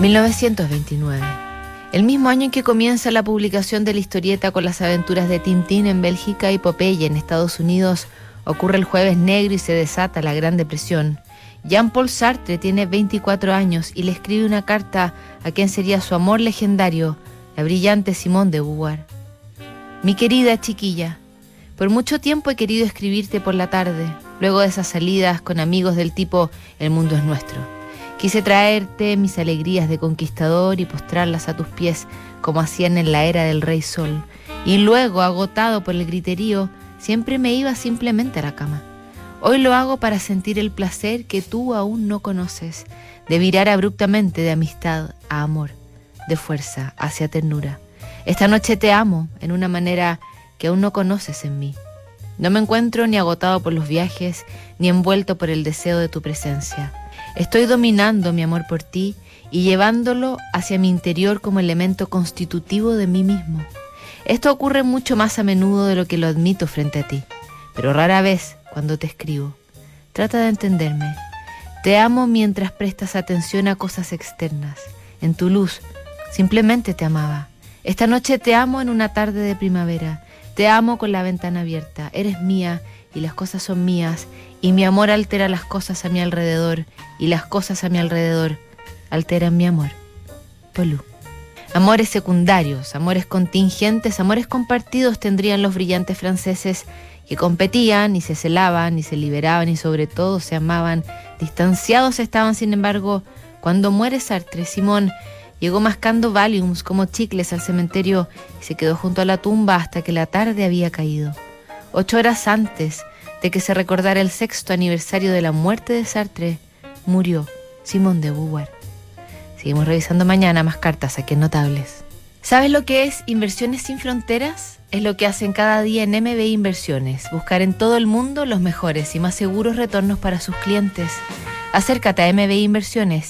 1929. El mismo año en que comienza la publicación de la historieta con las aventuras de Tintín en Bélgica y Popeye en Estados Unidos, ocurre el jueves negro y se desata la Gran Depresión. Jean-Paul Sartre tiene 24 años y le escribe una carta a quien sería su amor legendario, la brillante Simone de Beauvoir. Mi querida chiquilla, por mucho tiempo he querido escribirte por la tarde, luego de esas salidas con amigos del tipo El mundo es nuestro. Quise traerte mis alegrías de conquistador y postrarlas a tus pies como hacían en la era del rey sol. Y luego, agotado por el griterío, siempre me iba simplemente a la cama. Hoy lo hago para sentir el placer que tú aún no conoces, de virar abruptamente de amistad a amor, de fuerza hacia ternura. Esta noche te amo en una manera que aún no conoces en mí. No me encuentro ni agotado por los viajes, ni envuelto por el deseo de tu presencia. Estoy dominando mi amor por ti y llevándolo hacia mi interior como elemento constitutivo de mí mismo. Esto ocurre mucho más a menudo de lo que lo admito frente a ti, pero rara vez cuando te escribo. Trata de entenderme. Te amo mientras prestas atención a cosas externas. En tu luz, simplemente te amaba. Esta noche te amo en una tarde de primavera. Te amo con la ventana abierta. Eres mía y las cosas son mías y mi amor altera las cosas a mi alrededor y las cosas a mi alrededor alteran mi amor. Polú. Amores secundarios, amores contingentes, amores compartidos tendrían los brillantes franceses que competían y se celaban y se liberaban y sobre todo se amaban. Distanciados estaban, sin embargo, cuando muere Sartre, Simón llegó mascando Valiums como chicles al cementerio y se quedó junto a la tumba hasta que la tarde había caído. Ocho horas antes de que se recordara el sexto aniversario de la muerte de Sartre, murió Simón de Beauvoir. Seguimos revisando mañana más cartas aquí en Notables. ¿Sabes lo que es Inversiones sin Fronteras? Es lo que hacen cada día en MB Inversiones, buscar en todo el mundo los mejores y más seguros retornos para sus clientes. Acércate a MB Inversiones